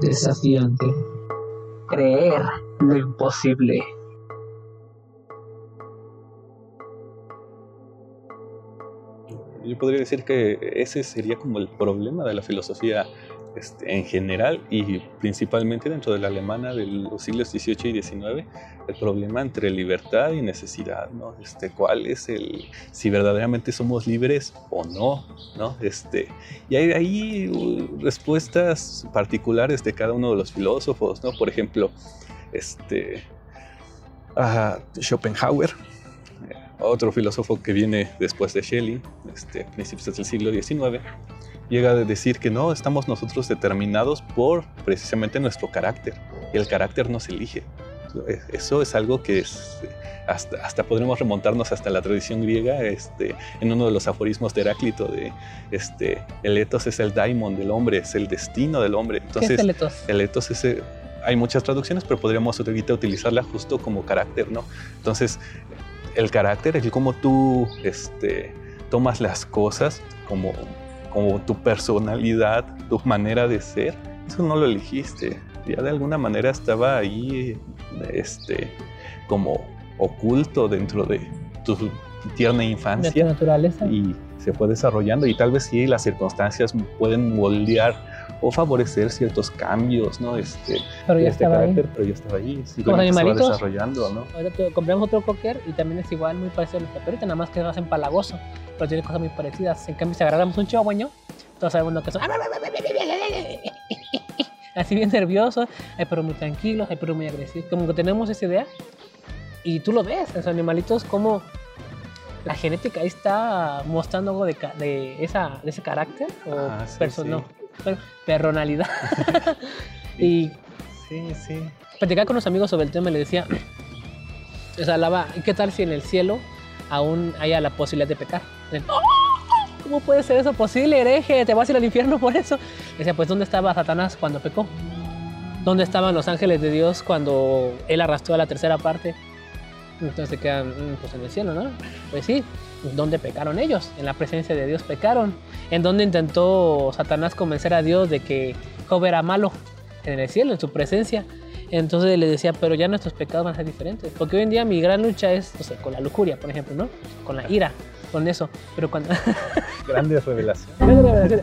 Desafiante. Creer lo imposible. Yo podría decir que ese sería como el problema de la filosofía este, en general y principalmente dentro de la alemana de los siglos XVIII y XIX, el problema entre libertad y necesidad, ¿no? Este, ¿Cuál es el, si verdaderamente somos libres o no, ¿no? Este, y hay ahí uh, respuestas particulares de cada uno de los filósofos, ¿no? Por ejemplo, este, Schopenhauer, otro filósofo que viene después de Schelling, este, principios del siglo XIX, llega a decir que no, estamos nosotros determinados por precisamente nuestro carácter. El carácter nos elige. Eso es algo que es, hasta, hasta podremos remontarnos hasta la tradición griega, este, en uno de los aforismos de Heráclito, de este, el etos es el daimon del hombre, es el destino del hombre. Entonces, ¿Qué es el etos? El etos es, hay muchas traducciones, pero podríamos ahorita utilizarla justo como carácter, ¿no? Entonces, el carácter, el cómo tú este, tomas las cosas como, como tu personalidad, tu manera de ser, eso no lo elegiste. Ya de alguna manera estaba ahí este, como oculto dentro de tu tierna infancia. De tu naturaleza. Y se fue desarrollando y tal vez sí las circunstancias pueden moldear o favorecer ciertos cambios, ¿no? Este, pero este carácter, ahí. pero ya estaba ahí. Sí, Los animalitos. Se va desarrollando, ¿no? Ahora compramos otro cocker y también es igual, muy parecido a nuestra perrita, nada más que es más empalagoso, pero tiene cosas muy parecidas. En cambio, si agarramos un chihuahueño, todos sabemos lo que son. Así bien nerviosos, hay perros muy tranquilos, hay perros muy agresivos. Como que tenemos esa idea y tú lo ves, los animalitos, como la genética ahí está mostrando algo de, de, esa, de ese carácter o Ah, sí, perso- sí. No, per- personalidad. y Sí, sí. platicaba con unos amigos sobre el tema y le decía, o sea, hablaba, ¿y qué tal si en el cielo aún haya la posibilidad de pecar? "Oh, ¿Cómo puede ser eso posible, hereje? ¿Te vas a ir al infierno por eso? Decía, pues ¿dónde estaba Satanás cuando pecó? ¿Dónde estaban los ángeles de Dios cuando él arrastró a la tercera parte? Entonces se quedan, "Mm, pues en el cielo, ¿no? Pues sí, ¿dónde pecaron ellos? En la presencia de Dios pecaron. ¿En dónde intentó Satanás convencer a Dios de que Job era malo? En el cielo, en su presencia. Entonces le decía, pero ya nuestros pecados van a ser diferentes. Porque hoy en día mi gran lucha es, no sé, con la lujuria, por ejemplo, ¿no? Con la ira, con eso. Pero cuando... Grandes revelaciones.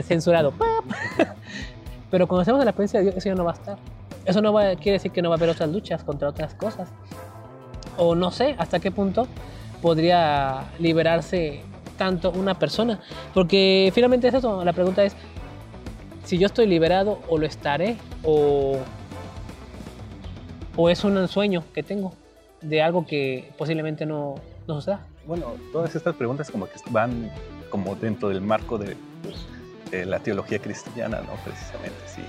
Censurado. Pero cuando estamos en la presencia de Dios, eso ya no va a estar. Eso no va, quiere decir que no va a haber otras luchas contra otras cosas. O no sé hasta qué punto podría liberarse tanto una persona. Porque finalmente es eso. La pregunta es si yo estoy liberado o lo estaré o, o es un sueño que tengo de algo que posiblemente no, no suceda. Bueno, todas estas preguntas como que van como dentro del marco de, de la teología cristiana, ¿no? Precisamente, sí.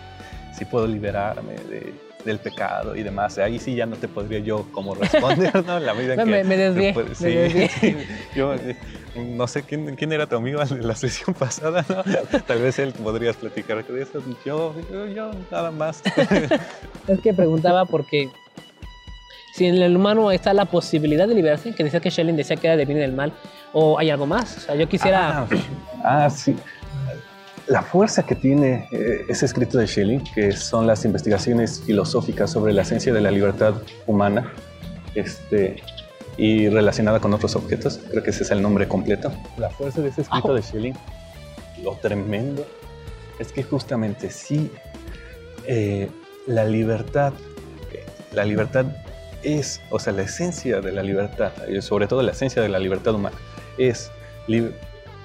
Si puedo liberarme de- del pecado y demás. Ahí sí ya no te podría yo como responder, ¿no? La medida que... me- me desvié, puede- me sí. desvié. yo no sé quién, quién era tu amigo en la sesión pasada, ¿no? Tal vez él podrías platicar de eso. Yo, yo, yo nada más. Es que preguntaba porque si en el humano está la posibilidad de liberarse, que decía que Schelling decía que era del bien y del mal, o hay algo más. O sea, yo quisiera. Ah, ah, sí. La fuerza que tiene eh, ese escrito de Schelling, que son las investigaciones filosóficas sobre la esencia de la libertad humana este, y relacionada con otros objetos, creo que ese es el nombre completo. La fuerza de ese escrito de Schelling, lo tremendo, es que justamente sí, eh, la libertad, eh, la libertad es, o sea, la esencia de la libertad, y sobre todo la esencia de la libertad humana, es li-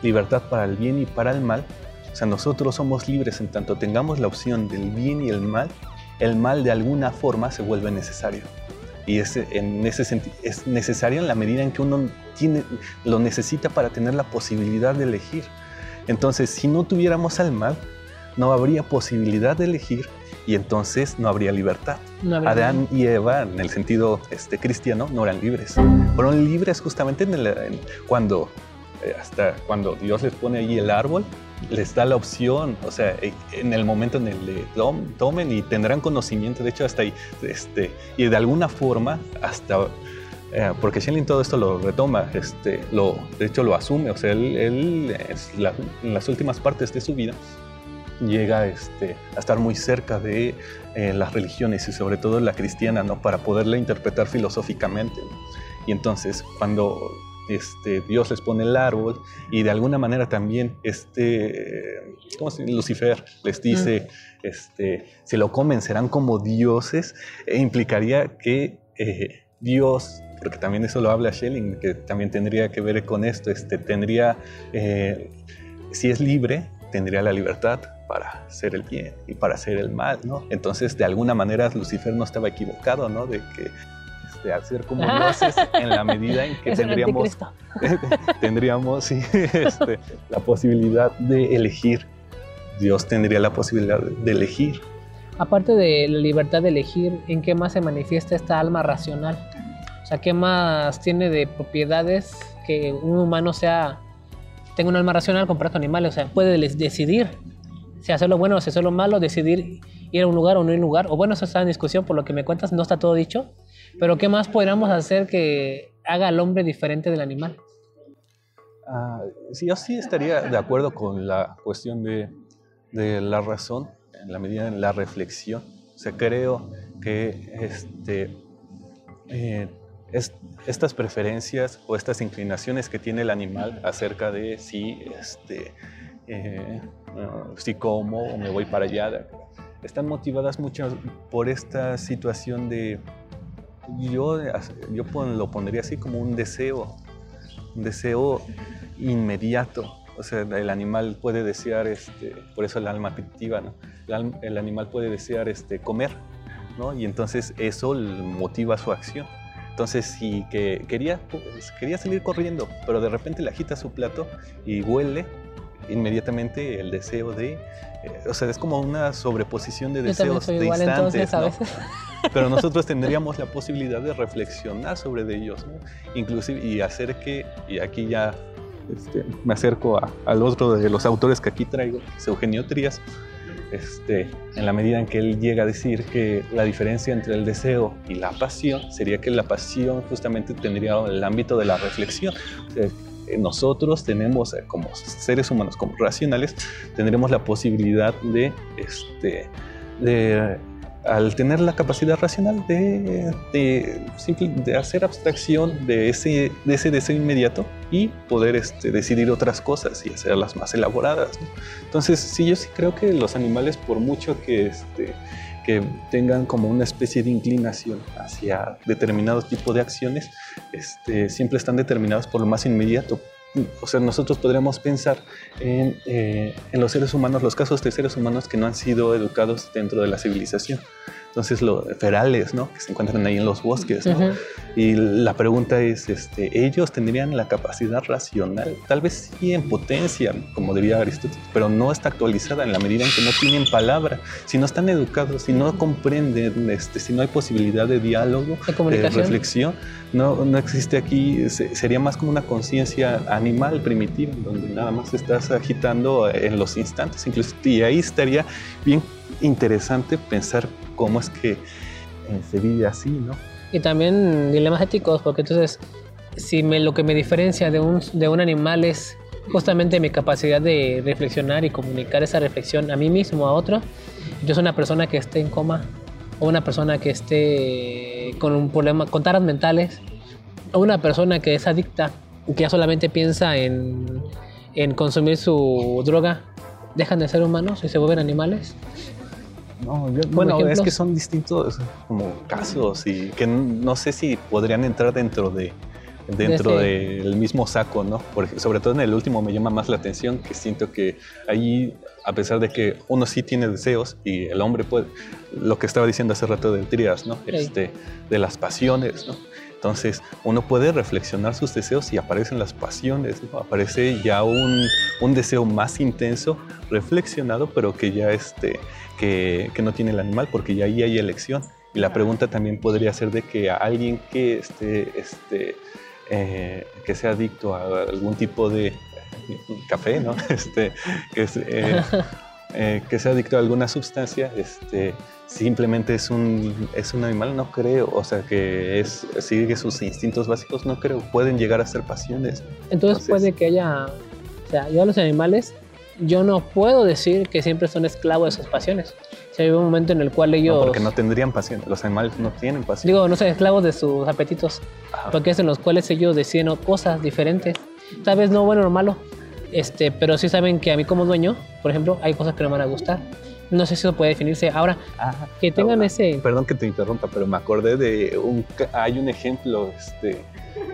libertad para el bien y para el mal. O sea, nosotros somos libres en tanto tengamos la opción del bien y el mal, el mal de alguna forma se vuelve necesario. Y ese, en ese sentido es necesario en la medida en que uno tiene, lo necesita para tener la posibilidad de elegir. Entonces, si no tuviéramos al mal, no habría posibilidad de elegir y entonces no habría libertad. No habría- Adán y Eva, en el sentido este, cristiano, no eran libres. Fueron libres justamente en el- en- cuando, hasta cuando Dios les pone ahí el árbol, les da la opción, o sea, eh, en el momento en el que tom- tomen y tendrán conocimiento, de hecho, hasta ahí, este, y de alguna forma, hasta, eh, porque Schelling todo esto lo retoma, este, lo, de hecho lo asume, o sea, él, él, es la- en las últimas partes de su vida, llega este, a estar muy cerca de eh, las religiones y sobre todo la cristiana, ¿no? Para poderla interpretar filosóficamente. Y entonces, cuando este, Dios les pone el árbol y de alguna manera también este, ¿cómo se Lucifer les dice, este, si lo comen serán como dioses, e implicaría que eh, Dios, porque también eso lo habla Schelling, que también tendría que ver con esto, este, tendría, eh, si es libre, tendría la libertad para hacer el bien y para hacer el mal, ¿no? Entonces, de alguna manera, Lucifer no estaba equivocado, ¿no? De que este, ser como dioses, en la medida en que tendríamos, tendríamos este, la posibilidad de elegir. Dios tendría la posibilidad de elegir. Aparte de la libertad de elegir, ¿en qué más se manifiesta esta alma racional? O sea, ¿qué más tiene de propiedades que un humano sea tenga un alma racional comparado con animales? O sea, puede decidir si hacerlo bueno o si hacerlo malo, decidir ir a un lugar o no ir a un lugar. O bueno, eso está en discusión, por lo que me cuentas, no está todo dicho. Pero ¿qué más podríamos hacer que haga al hombre diferente del animal? Ah, sí, yo sí estaría de acuerdo con la cuestión de, la razón, en la medida en la reflexión. O creo que este, eh, es, estas preferencias o estas inclinaciones que tiene el animal acerca de si, este, eh, si como o me voy para allá, están motivadas mucho por esta situación de yo, yo lo pondría así como un deseo, un deseo inmediato. O sea, el animal puede desear, este, por eso el alma afectiva, ¿no? el, animal puede desear este, comer, ¿no? Y entonces eso motiva su acción. Entonces, si que quería, pues, quería salir corriendo, pero de repente le agita su plato y huele inmediatamente el deseo de... Eh, o sea, es como una sobreposición de deseos de instantes. ¿no? Pero nosotros tendríamos la posibilidad de reflexionar sobre ellos, ¿no? Inclusive, y hacer que, y aquí ya este, me acerco al otro de los autores que aquí traigo, es Eugenio Trías, este, en la medida en que él llega a decir que la diferencia entre el deseo y la pasión sería que la pasión justamente tendría el ámbito de la reflexión. nosotros tenemos, eh, como seres humanos, como racionales, tendremos la posibilidad de, este, de al tener la capacidad racional de, de, hacer abstracción de ese, de ese deseo inmediato y poder este, decidir otras cosas y hacerlas más elaboradas. Entonces, sí, yo sí creo que los animales, por mucho que, este, que tengan como una especie de inclinación hacia determinado tipo de acciones, este, siempre están determinados por lo más inmediato, o sea, nosotros podríamos pensar en, eh, en, los seres humanos, los casos de seres humanos que no han sido educados dentro de la civilización. Entonces, los ferales, ¿no? Que se encuentran ahí en los bosques, ¿no? Y la pregunta es, este, ¿ellos tendrían la capacidad racional? Tal vez sí en potencia, como diría Aristóteles, pero no está actualizada en la medida en que no tienen palabra. Si no están educados, si no comprenden, este, si no hay posibilidad de diálogo, de, reflexión, no, no existe aquí, sería más como una conciencia animal primitiva, donde nada más estás agitando en los instantes, incluso, y ahí estaría bien interesante pensar cómo es que eh, se vive así, ¿no? Y también dilemas éticos, porque entonces, si me, lo que me diferencia de un, de un animal es justamente mi capacidad de reflexionar y comunicar esa reflexión a mí mismo, a otro, yo soy una persona que esté en coma, o una persona que esté con un problema, con taras mentales, o una persona que es adicta, que ya solamente piensa en, en consumir su droga, dejan de ser humanos y se vuelven animales. No, bueno, es que son distintos como casos y que no sé si podrían entrar dentro de dentro del mismo saco, ¿no? Porque sobre todo en el último me llama más la atención que siento que ahí, a pesar de que uno sí tiene deseos y el hombre puede, lo que estaba diciendo hace rato del Trias, ¿no? Este, de las pasiones, ¿no? Entonces uno puede reflexionar sus deseos y aparecen las pasiones, ¿no? aparece ya un, un, deseo más intenso, reflexionado, pero que ya este, que, que, no tiene el animal, porque ya ahí hay elección. Y la pregunta también podría ser de que a alguien que, este, este, eh, que sea adicto a algún tipo de café, ¿no? este, que, eh, eh, que sea adicto a alguna sustancia, este, simplemente es un, es un animal, no creo. O sea, que es, sigue sus instintos básicos, no creo. Pueden llegar a ser pasiones. Entonces, puede que haya, o sea, ya los animales yo no puedo decir que siempre son esclavos de sus pasiones. Si hay un momento en el cual ellos... No, porque no tendrían pasión. Los animales no tienen pasión. Digo, no sé, esclavos de sus apetitos. Ajá. Porque es en los cuales ellos deciden cosas diferentes. Tal vez no bueno o malo, este, pero sí saben que a mí como dueño, por ejemplo, hay cosas que no me van a gustar. No sé si eso puede definirse. Ahora, Ajá. que tengan Ahora, ese... Perdón que te interrumpa, pero me acordé de un... Hay un ejemplo este,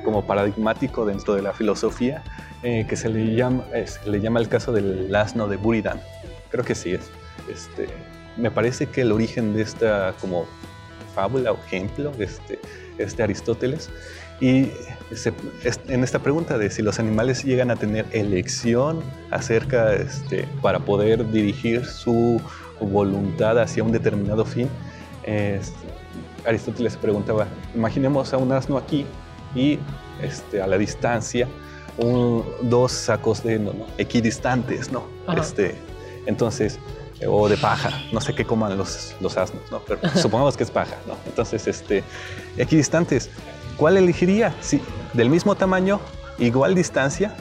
como paradigmático dentro de la filosofía eh, que se le, llama, eh, se le llama el caso del asno de Buridan. Creo que sí es. Este, me parece que el origen de esta como fábula o ejemplo, este, este Aristóteles, y se- en esta pregunta de si los animales llegan a tener elección acerca, este, para poder dirigir su voluntad hacia un determinado fin, es- Aristóteles preguntaba, imaginemos a un asno aquí y este, a la distancia un- dos sacos de heno, ¿no? equidistantes, ¿no? Ajá. Este, entonces, eh, o de paja, no sé qué coman los, los asnos, ¿no? Pero supongamos que es paja, ¿no? Entonces, este, equidistantes, ¿cuál elegiría? Sí, del mismo tamaño, igual distancia,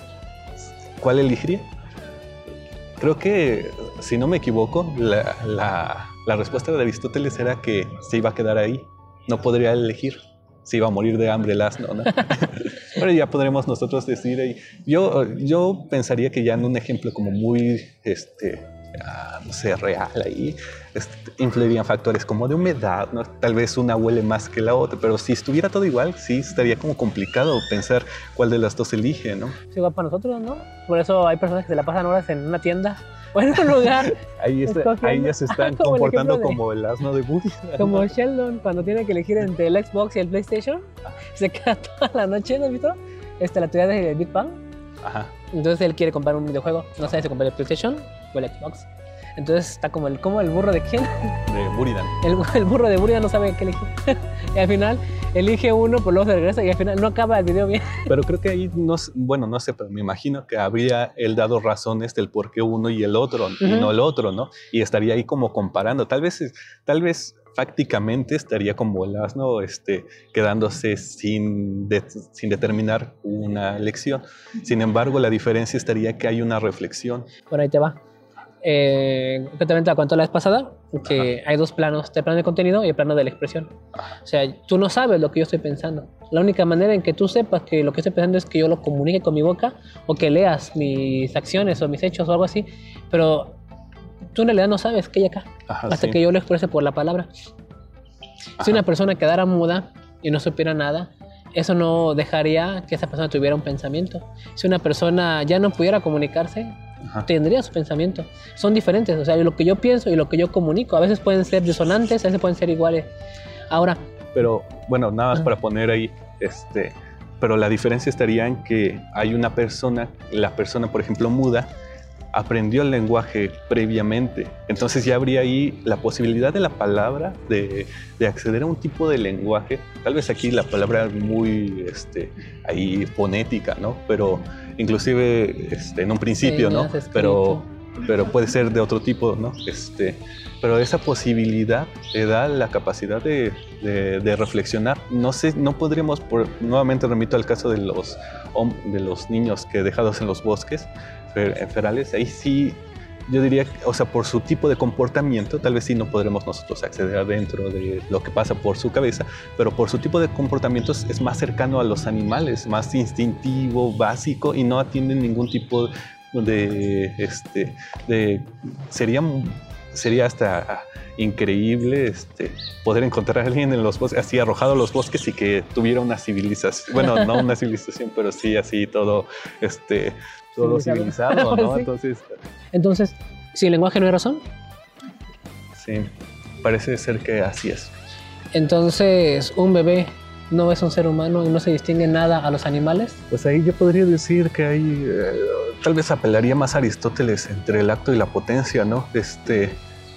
¿cuál elegiría? Creo que, si no me equivoco, la, respuesta de Aristóteles era que se iba a quedar ahí, no podría elegir, se iba a morir de hambre el asno, ¿no? Pero ya podremos nosotros decir. Yo, yo pensaría que ya en un ejemplo como muy, este, ah, no sé, real ahí, este, influirían factores como de humedad, ¿no? Tal vez una huele más que la otra, pero si estuviera todo igual, sí estaría como complicado pensar cuál de las dos elige, ¿no? Es igual para nosotros, ¿no? Por eso hay personas que se la pasan horas en una tienda o en un lugar, Ahí, está- ahí ya se están Como comportando de- como el asno de Woody. como Sheldon cuando tiene que elegir entre el Xbox y el PlayStation. Se queda toda la noche, ¿no has visto? Este, la teoría de Big Bang. Ajá. Entonces él quiere comprar un videojuego. No sabe si comprar el PlayStation o el Xbox. Entonces está como el, como el burro de quién. De Buridan. El, el burro de Burya no sabe qué elegir. y al final elige uno, pero luego se regresa y al final no acaba el video bien. Pero creo que ahí, no, bueno, no sé, pero me imagino que habría él dado razones del por qué uno y el otro, y Ujú. no el otro, ¿no? Y estaría ahí como comparando. Tal vez, tal vez fácticamente estaría como el asno este, quedándose sin, de- sin determinar una elección. Sin embargo, la diferencia estaría que hay una reflexión. Bueno, ahí te va. Eh, la cuento la vez pasada, que hay dos planos, el plano de contenido y el plano de la expresión. O sea, tú no sabes lo que yo estoy pensando. La única manera en que tú sepas que lo que estoy pensando es que yo lo comunique con mi boca o que leas mis acciones o mis hechos o algo así, pero tú en realidad no sabes qué hay acá Ajá, hasta sí. que yo lo exprese por la palabra. Si Ajá. una persona quedara muda y no supiera nada, eso no dejaría que esa persona tuviera un pensamiento. Si una persona ya no pudiera comunicarse, Ajá. tendría su pensamiento. Son diferentes, o sea, lo que yo pienso y lo que yo comunico, a veces pueden ser disonantes, a veces pueden ser iguales. Ahora, Pero bueno, nada más Ah. para poner ahí, este, pero la diferencia estaría en que hay una persona, la persona, por ejemplo, muda, aprendió el lenguaje previamente. Entonces ya habría ahí la posibilidad de la palabra de, de acceder a un tipo de lenguaje. Tal vez aquí la palabra es muy este, ahí fonética, ¿no? Pero inclusive este, en un principio, Sí, ¿no? Pero, pero puede ser de otro tipo, ¿no? Este, pero esa posibilidad te da la capacidad de, reflexionar. No sé, no podríamos, nuevamente remito al caso de los, de los niños que dejados en los bosques fer- ferales, ahí sí, yo diría, o sea, por su tipo de comportamiento, tal vez sí no podremos nosotros acceder adentro de lo que pasa por su cabeza, pero por su tipo de comportamientos es más cercano a los animales, más instintivo, básico y no atiende ningún tipo de, este, de, sería, sería hasta increíble este, poder encontrar a alguien en los bosques, así arrojado a los bosques y que tuviera una civilización, bueno, no una civilización, pero sí así todo, este, todo Civilizado. civilizado, ¿no? Sí. Entonces, entonces, si el lenguaje no hay razón, sí, parece ser que así es. entonces un bebé no es un ser humano y no se distingue nada a los animales. Pues ahí yo podría decir que hay, eh, tal vez apelaría más a Aristóteles entre el acto y la potencia, ¿no? Este,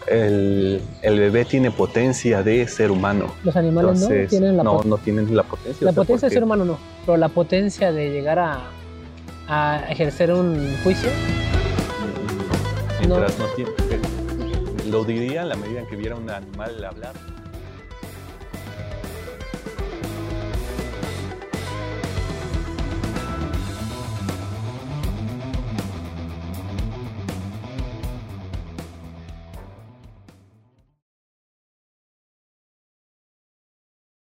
el, el bebé tiene potencia de ser humano. Los animales no tienen la, no, pot- no tienen la potencia. la o sea, potencia de ser humano, no, pero la potencia de llegar a, a ejercer un juicio. Mientras no tiene. Lo diría a la medida en que viera un animal hablar.